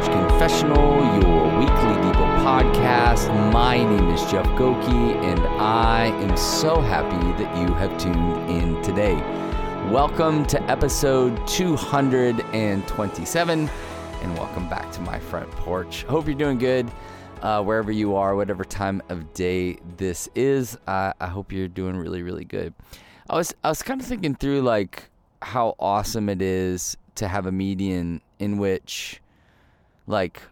Porch Confessional, your weekly Devo podcast. My name is Jeff Goki, and I am so happy that you have tuned in today. Welcome to episode 227, and welcome back to my front porch. Hope you're doing good uh, wherever you are, whatever time of day this is. Uh, I hope you're doing really, really good. I was I was kind of thinking through like how awesome it is to have a median in which like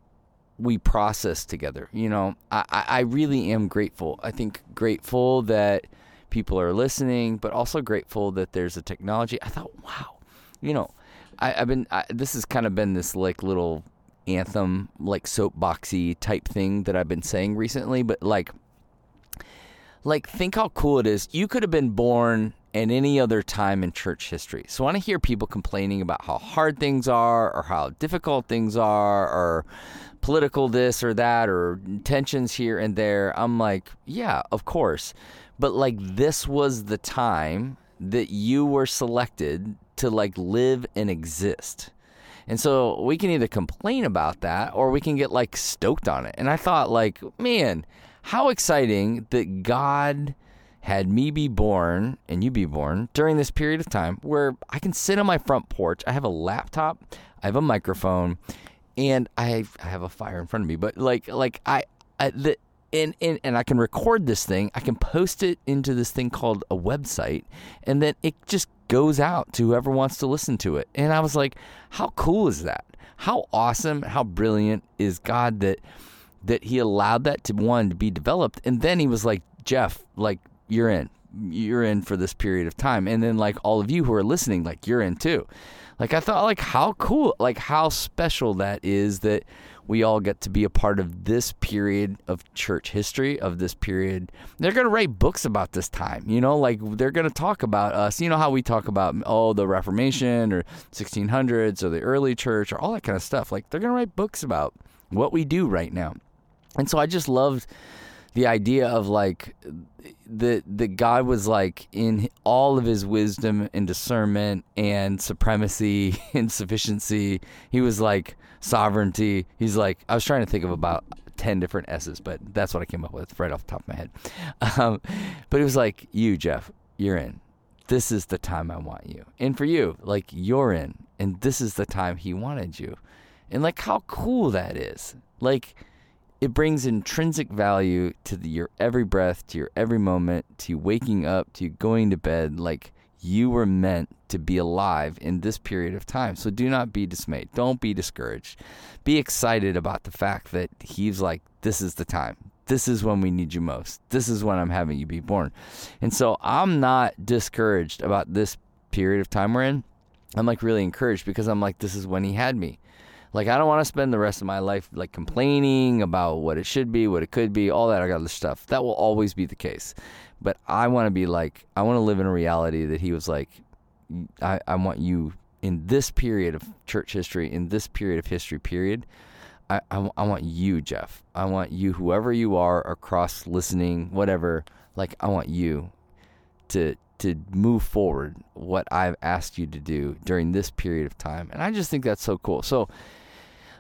we process together. You know, I, I really am grateful. I think grateful that people are listening, but also grateful that there's a technology. I thought, wow, you know, I, have been I, this has kind of been this like little anthem, like soapboxy type thing that I've been saying recently, but like, like think how cool it is. You could have been born at any other time in church history. So when I hear people complaining about how hard things are or how difficult things are or political this or that or tensions here and there, I'm like, yeah, of course. But like this was the time that you were selected to like live and exist. And so we can either complain about that or we can get like stoked on it. And I thought like, man, how exciting that God had me be born and you be born during this period of time where I can sit on my front porch. I have a laptop, I have a microphone, and I have a fire in front of me. But like like I, I the and, and and I can record this thing. I can post it into this thing called a website, and then it just goes out to whoever wants to listen to it. And I was like, how cool is that? How awesome, how brilliant is God that that he allowed that to one to be developed and then he was like, "Jeff, like you're in. You're in for this period of time. And then like all of you who are listening, like you're in too. Like I thought like how cool, like how special that is that we all get to be a part of this period of church history of this period. They're going to write books about this time, you know, like they're going to talk about us. You know how we talk about oh the Reformation or 1600s or the early church or all that kind of stuff. Like they're going to write books about what we do right now. And so I just loved the idea of like that that God was like in all of his wisdom and discernment and supremacy and sufficiency. He was like sovereignty. He's like I was trying to think of about 10 different S's, but that's what I came up with right off the top of my head. Um, but it was like, you, Jeff, you're in. This is the time I want you. And for you, like, you're in. And this is the time he wanted you. And like, how cool that is. Like, it brings intrinsic value to the, your every breath, to your every moment, to waking up, to going to bed. Like you were meant to be alive in this period of time. So do not be dismayed. Don't be discouraged. Be excited about the fact that He's like, this is the time. This is when we need you most. This is when I'm having you be born. And so I'm not discouraged about this period of time we're in. I'm like really encouraged because I'm like, this is when He had me. Like I don't want to spend the rest of my life like complaining about what it should be, what it could be, all that other stuff. That will always be the case. But I want to be like I want to live in a reality that he was like I, I want you in this period of church history, in this period of history period, I, I, I, want you, Jeff. I want you, whoever you are, across listening, whatever. Like I want you to to move forward what I've asked you to do during this period of time, and I just think that's so cool. So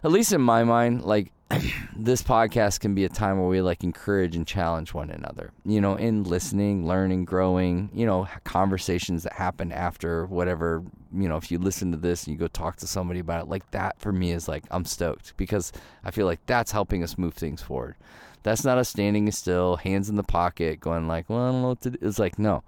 at least in my mind, like this podcast can be a time where we like encourage and challenge one another, you know, in listening, learning, growing, you know, conversations that happen after whatever, you know, if you listen to this and you go talk to somebody about it, like that for me is like, I'm stoked because I feel like that's helping us move things forward. That's not us standing still, hands in the pocket, going like, well, I don't know what to do. It's like, no,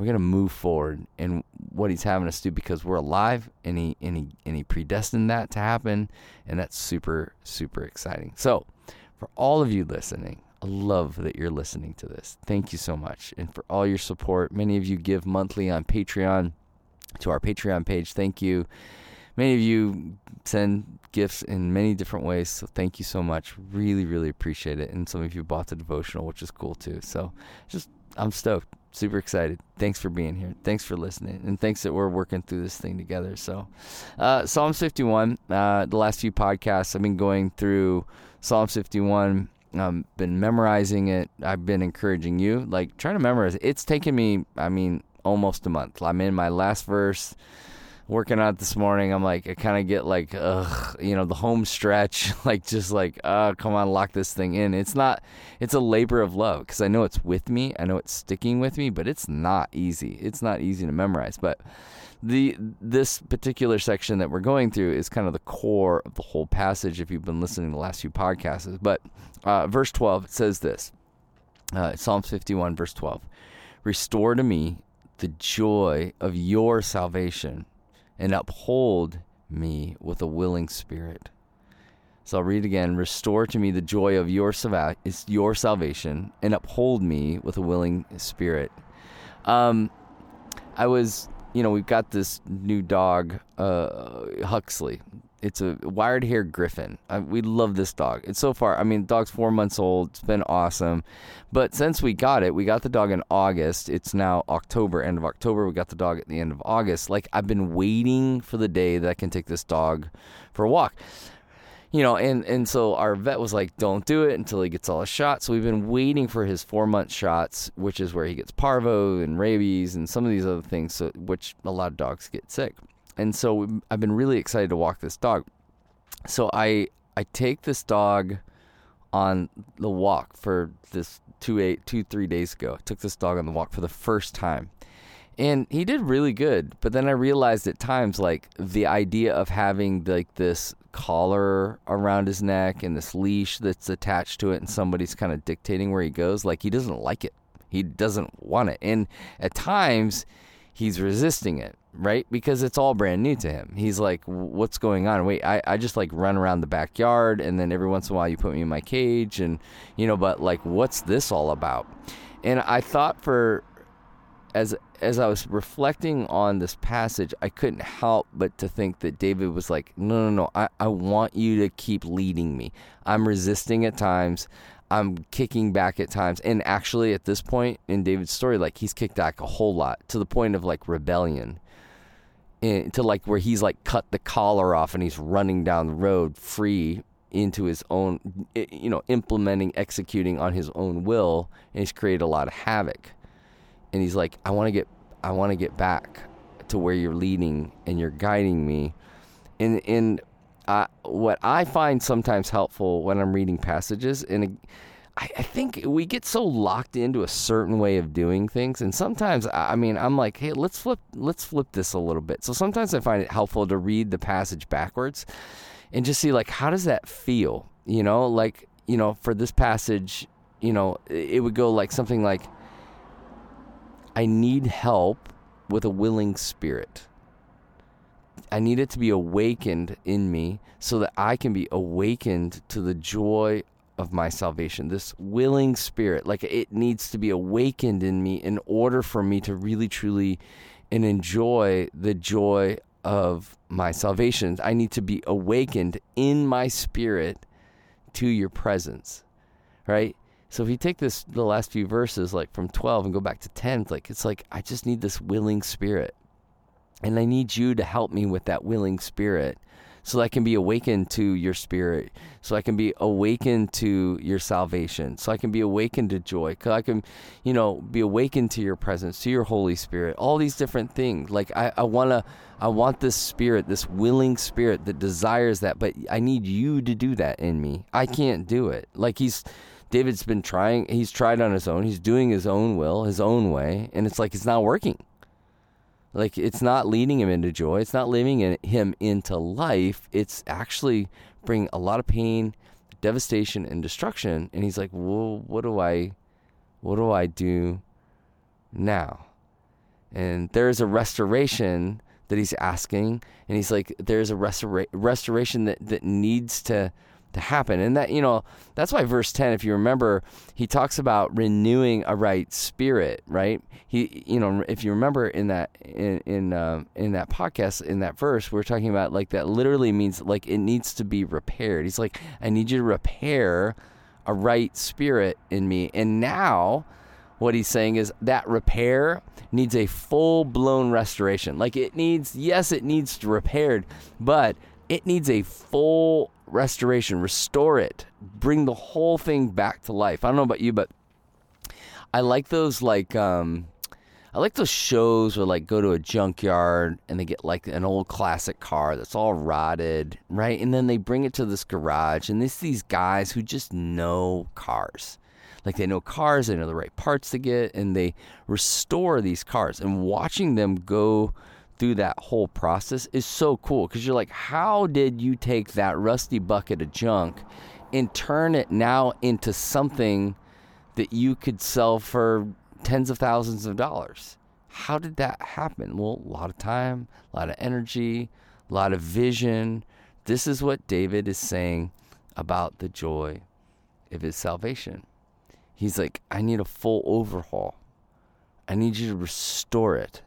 we're gonna move forward in what he's having us do because we're alive and he and he and he predestined that to happen and that's super super exciting. So for all of you listening I love that you're listening to this. Thank you so much. And for all your support many of you give monthly on patreon to our patreon page. Thank you. Many of you send gifts in many different ways so thank you so much. Really really appreciate it. And some of you bought the devotional which is cool too. So just i'm stoked super excited. Thanks for being here. Thanks for listening. And thanks that we're working through this thing together. So, uh, Psalms 51, uh, the last few podcasts, I've been going through Psalms 51. Um, been memorizing it. I've been encouraging you, like trying to memorize. It. It's taken me, I mean, almost a month. I'm in my last verse. Working out this morning, I'm like, I kind of get like, ugh, you know, the home stretch, like just like, uh, come on, lock this thing in. It's not, it's a labor of love because I know it's with me, I know it's sticking with me, but it's not easy. It's not easy to memorize. But the this particular section that we're going through is kind of the core of the whole passage. If you've been listening to the last few podcasts, but uh, verse 12 it says this, uh, Psalms 51, verse 12, restore to me the joy of your salvation and uphold me with a willing spirit. So I'll read again. Restore to me the joy of your, your salvation and uphold me with a willing spirit. Um, I was, you know, we've got this new dog, uh, Huxley it's a wired hair griffon. I, we love this dog. It's so far. I mean, dog's four months old. It's been awesome, but since we got it, we got the dog in August. It's now October, end of October. We got the dog at the end of August. Like I've been waiting for the day that I can take this dog for a walk. You know, and and so our vet was like, "Don't do it until he gets all his shots." So we've been waiting for his four month shots, which is where he gets parvo and rabies and some of these other things, so, which a lot of dogs get sick. And so I've been really excited to walk this dog. So I I take this dog on the walk for this two eight two three days ago. I took this dog on the walk for the first time. And he did really good, but then I realized at times like the idea of having like this collar around his neck and this leash that's attached to it and somebody's kind of dictating where he goes, like he doesn't like it. He doesn't want it. And at times he's resisting it right? Because it's all brand new to him. He's like, what's going on? Wait, I, I just like run around the backyard and then every once in a while you put me in my cage and, you know, but like, what's this all about? And I thought for, as, as I was reflecting on this passage, I couldn't help but to think that David was like, no, no, no, I, I want you to keep leading me. I'm resisting at times. I'm kicking back at times. And actually, at this point in David's story, like he's kicked back a whole lot to the point of like rebellion in, to like where he's like cut the collar off and he's running down the road free into his own, you know, implementing, executing on his own will, and he's created a lot of havoc. And he's like, I want to get, I want to get back to where you're leading and you're guiding me. And uh, what I find sometimes helpful when I'm reading passages, and I, I, think we get so locked into a certain way of doing things, and sometimes I mean I'm like, hey, let's flip let's flip this a little bit. So sometimes I find it helpful to read the passage backwards and just see like how does that feel? You know, like you know for this passage, you know, it would go like something like, I need help with a willing spirit. I need it to be awakened in me so that I can be awakened to the joy of my salvation, this willing spirit, like it needs to be awakened in me in order for me to really, truly and enjoy the joy of my salvation. I need to be awakened in my spirit to your presence, right? So if you take this, the last few verses, like from 12 and go back to 10, like it's like, I just need this willing spirit. And I need you to help me with that willing spirit so I can be awakened to your spirit, so I can be awakened to your salvation, so I can be awakened to joy, so I can, you know, be awakened to your presence, to your Holy Spirit, all these different things. Like I, I wanna, I want this spirit, this willing spirit that desires that, but I need you to do that in me. I can't do it. Like he's. David's been trying, he's tried on his own. He's doing his own will, his own way, and it's like it's not working. Like it's not leading him into joy. It's not leading in him into life. It's actually bringing a lot of pain, devastation, and destruction. And he's like, "Well, what do I, what do I do now?" And there's a restoration that he's asking, and he's like, "There's a restora- restoration that that needs to." To happen. And that, you know, that's why verse 10, if you remember, he talks about renewing a right spirit, right? He, you know, if you remember in that, in, in, uh, in that podcast, in that verse, we're talking about like that literally means like it needs to be repaired. He's like, I need you to repair a right spirit in me. And now, what he's saying is that repair needs a full blown restoration. Like it needs, yes, it needs to repaired, but it needs a full restoration, restore it, bring the whole thing back to life. I don't know about you, but I like those like um, I like those shows where like go to a junkyard and they get like an old classic car that's all rotted, right? And then they bring it to this garage and it's these guys who just know cars. Like they know cars, they know the right parts to get, and they restore these cars. And watching them go through that whole process is so cool because you're like, how did you take that rusty bucket of junk and turn it now into something that you could sell for tens of thousands of dollars. How did that happen? Well, a lot of time, a lot of energy, a lot of vision. This is what David is saying about the joy of his salvation. He's like, I need a full overhaul. I need you to restore it.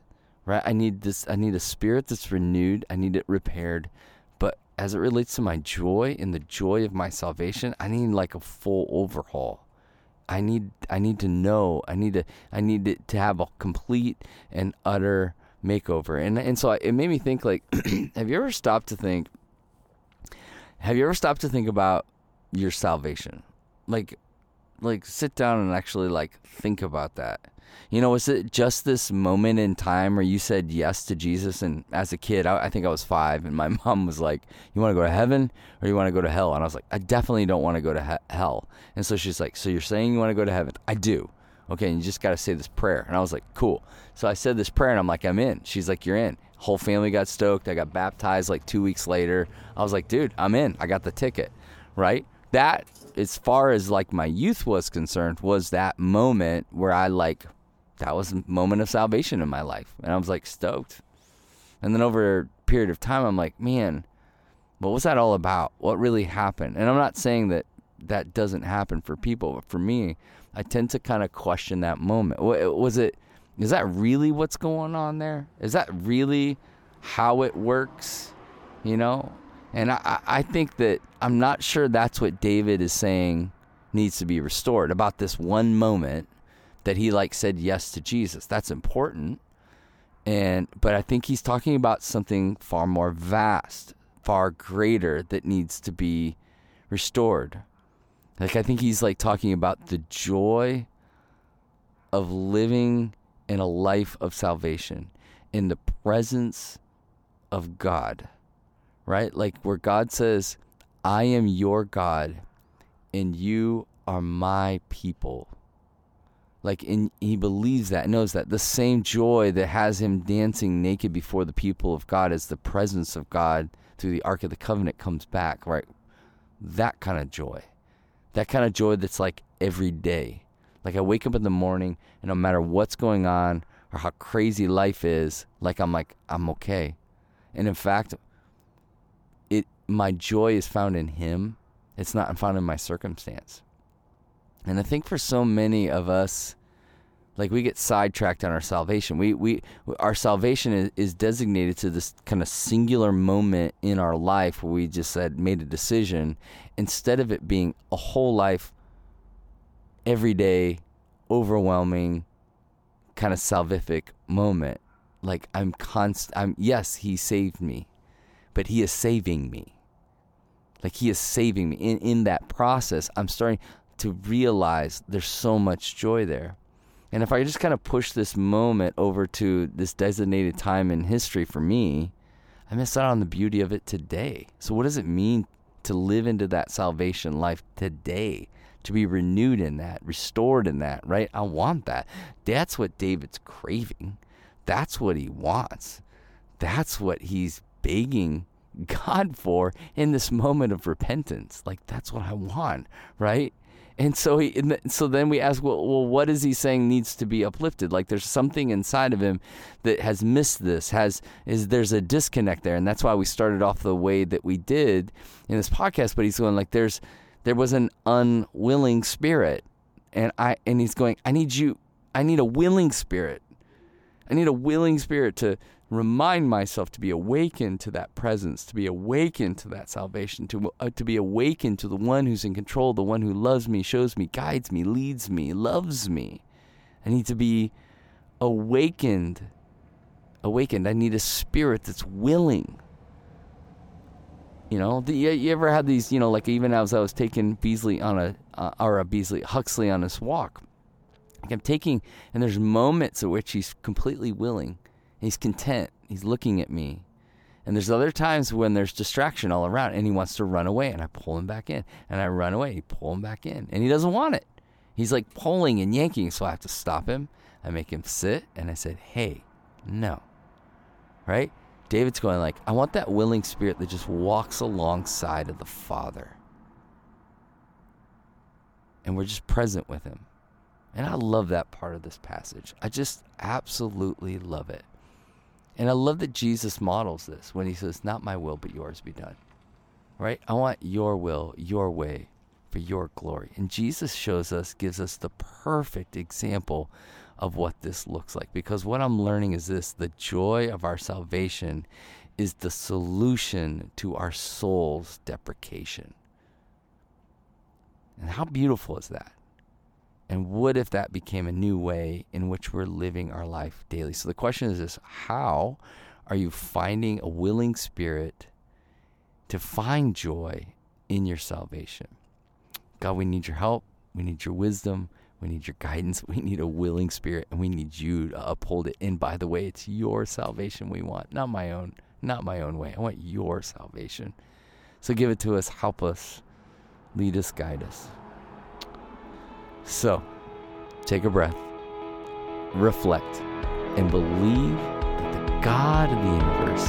Right? I need this I need a spirit that's renewed. I need it repaired. But as it relates to my joy and the joy of my salvation, I need like a full overhaul. I need I need to know. I need to I need to, to have a complete and utter makeover. And and so it made me think like have you ever stopped to think have you ever stopped to think about your salvation? Like like sit down and actually like think about that. You know, was it just this moment in time where you said yes to Jesus? And as a kid, I, I think I was five, and my mom was like, "You want to go to heaven or you want to go to hell?" And I was like, "I definitely don't want to go to he- hell." And so she's like, "So you're saying you want to go to heaven?" I do. Okay, and you just got to say this prayer. And I was like, "Cool." So I said this prayer, and I'm like, "I'm in." She's like, "You're in." Whole family got stoked. I got baptized like two weeks later. I was like, "Dude, I'm in. I got the ticket." Right? That, as far as like my youth was concerned, was that moment where I like that was a moment of salvation in my life. And I was like stoked. And then over a period of time, I'm like, man, what was that all about? What really happened? And I'm not saying that that doesn't happen for people, but for me, I tend to kind of question that moment. Was it, is that really what's going on there? Is that really how it works? You know? And I, I think that I'm not sure that's what David is saying needs to be restored about this one moment that he like said yes to Jesus. That's important. And but I think he's talking about something far more vast, far greater that needs to be restored. Like I think he's like talking about the joy of living in a life of salvation in the presence of God. Right? Like where God says, "I am your God and you are my people." Like he believes that knows that the same joy that has him dancing naked before the people of god as the presence of god through the ark of the covenant comes back right? That kind of joy. That kind of joy that's like every day. Like i wake up in the morning and no matter what's going on or how crazy life is like i'm like i'm okay. And in fact it my joy is found in him. It's not found in my circumstance and I think for so many of us, like we get sidetracked on our salvation. We we our salvation is, is designated to this kind of singular moment in our life where we just said made a decision instead of it being a whole life every day overwhelming kind of salvific moment. Like I'm const I'm yes, he saved me, but he is saving me. Like he is saving me. In in that process, I'm starting to realize there's so much joy there. And if I just kind of push this moment over to this designated time in history for me, I miss out on the beauty of it today. So, what does it mean to live into that salvation life today? To be renewed in that, restored in that, right? I want that. That's what David's craving. That's what he wants. That's what he's begging God for in this moment of repentance. Like, that's what I want, right? And so he, and so then we ask, well, well, what is he saying needs to be uplifted? Like there's something inside of him that has missed this. Has is there's a disconnect there, and that's why we started off the way that we did in this podcast. But he's going like there's there was an unwilling spirit, and I and he's going, I need you, I need a willing spirit. I need a willing spirit to remind myself to be awakened to that presence, to be awakened to that salvation, to, uh, to be awakened to the one who's in control, the one who loves me, shows me, guides me, leads me, loves me. I need to be awakened. Awakened. I need a spirit that's willing. You know, you, you ever had these, you know, like even as I was taking Beasley on a, uh, or a Beasley, Huxley on this walk, Like I'm taking, and there's moments at which he's completely willing. He's content. He's looking at me. And there's other times when there's distraction all around and he wants to run away and I pull him back in. And I run away, he pull him back in. And he doesn't want it. He's like pulling and yanking, so I have to stop him. I make him sit and I said, "Hey, no." Right? David's going like, "I want that willing spirit that just walks alongside of the Father." And we're just present with him. And I love that part of this passage. I just absolutely love it. And I love that Jesus models this when he says, Not my will, but yours be done. Right? I want your will, your way, for your glory. And Jesus shows us, gives us the perfect example of what this looks like. Because what I'm learning is this the joy of our salvation is the solution to our soul's deprecation. And how beautiful is that? And what if that became a new way in which we're living our life daily? So the question is this how are you finding a willing spirit to find joy in your salvation? God, we need your help. We need your wisdom. We need your guidance. We need a willing spirit, and we need you to uphold it. And by the way, it's your salvation we want, not my own, not my own way. I want your salvation. So give it to us. Help us. Lead us, guide us. So, take a breath, reflect, and believe that the God of the universe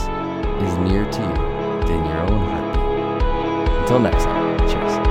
is near to you than your own heartbeat. Until next time, cheers.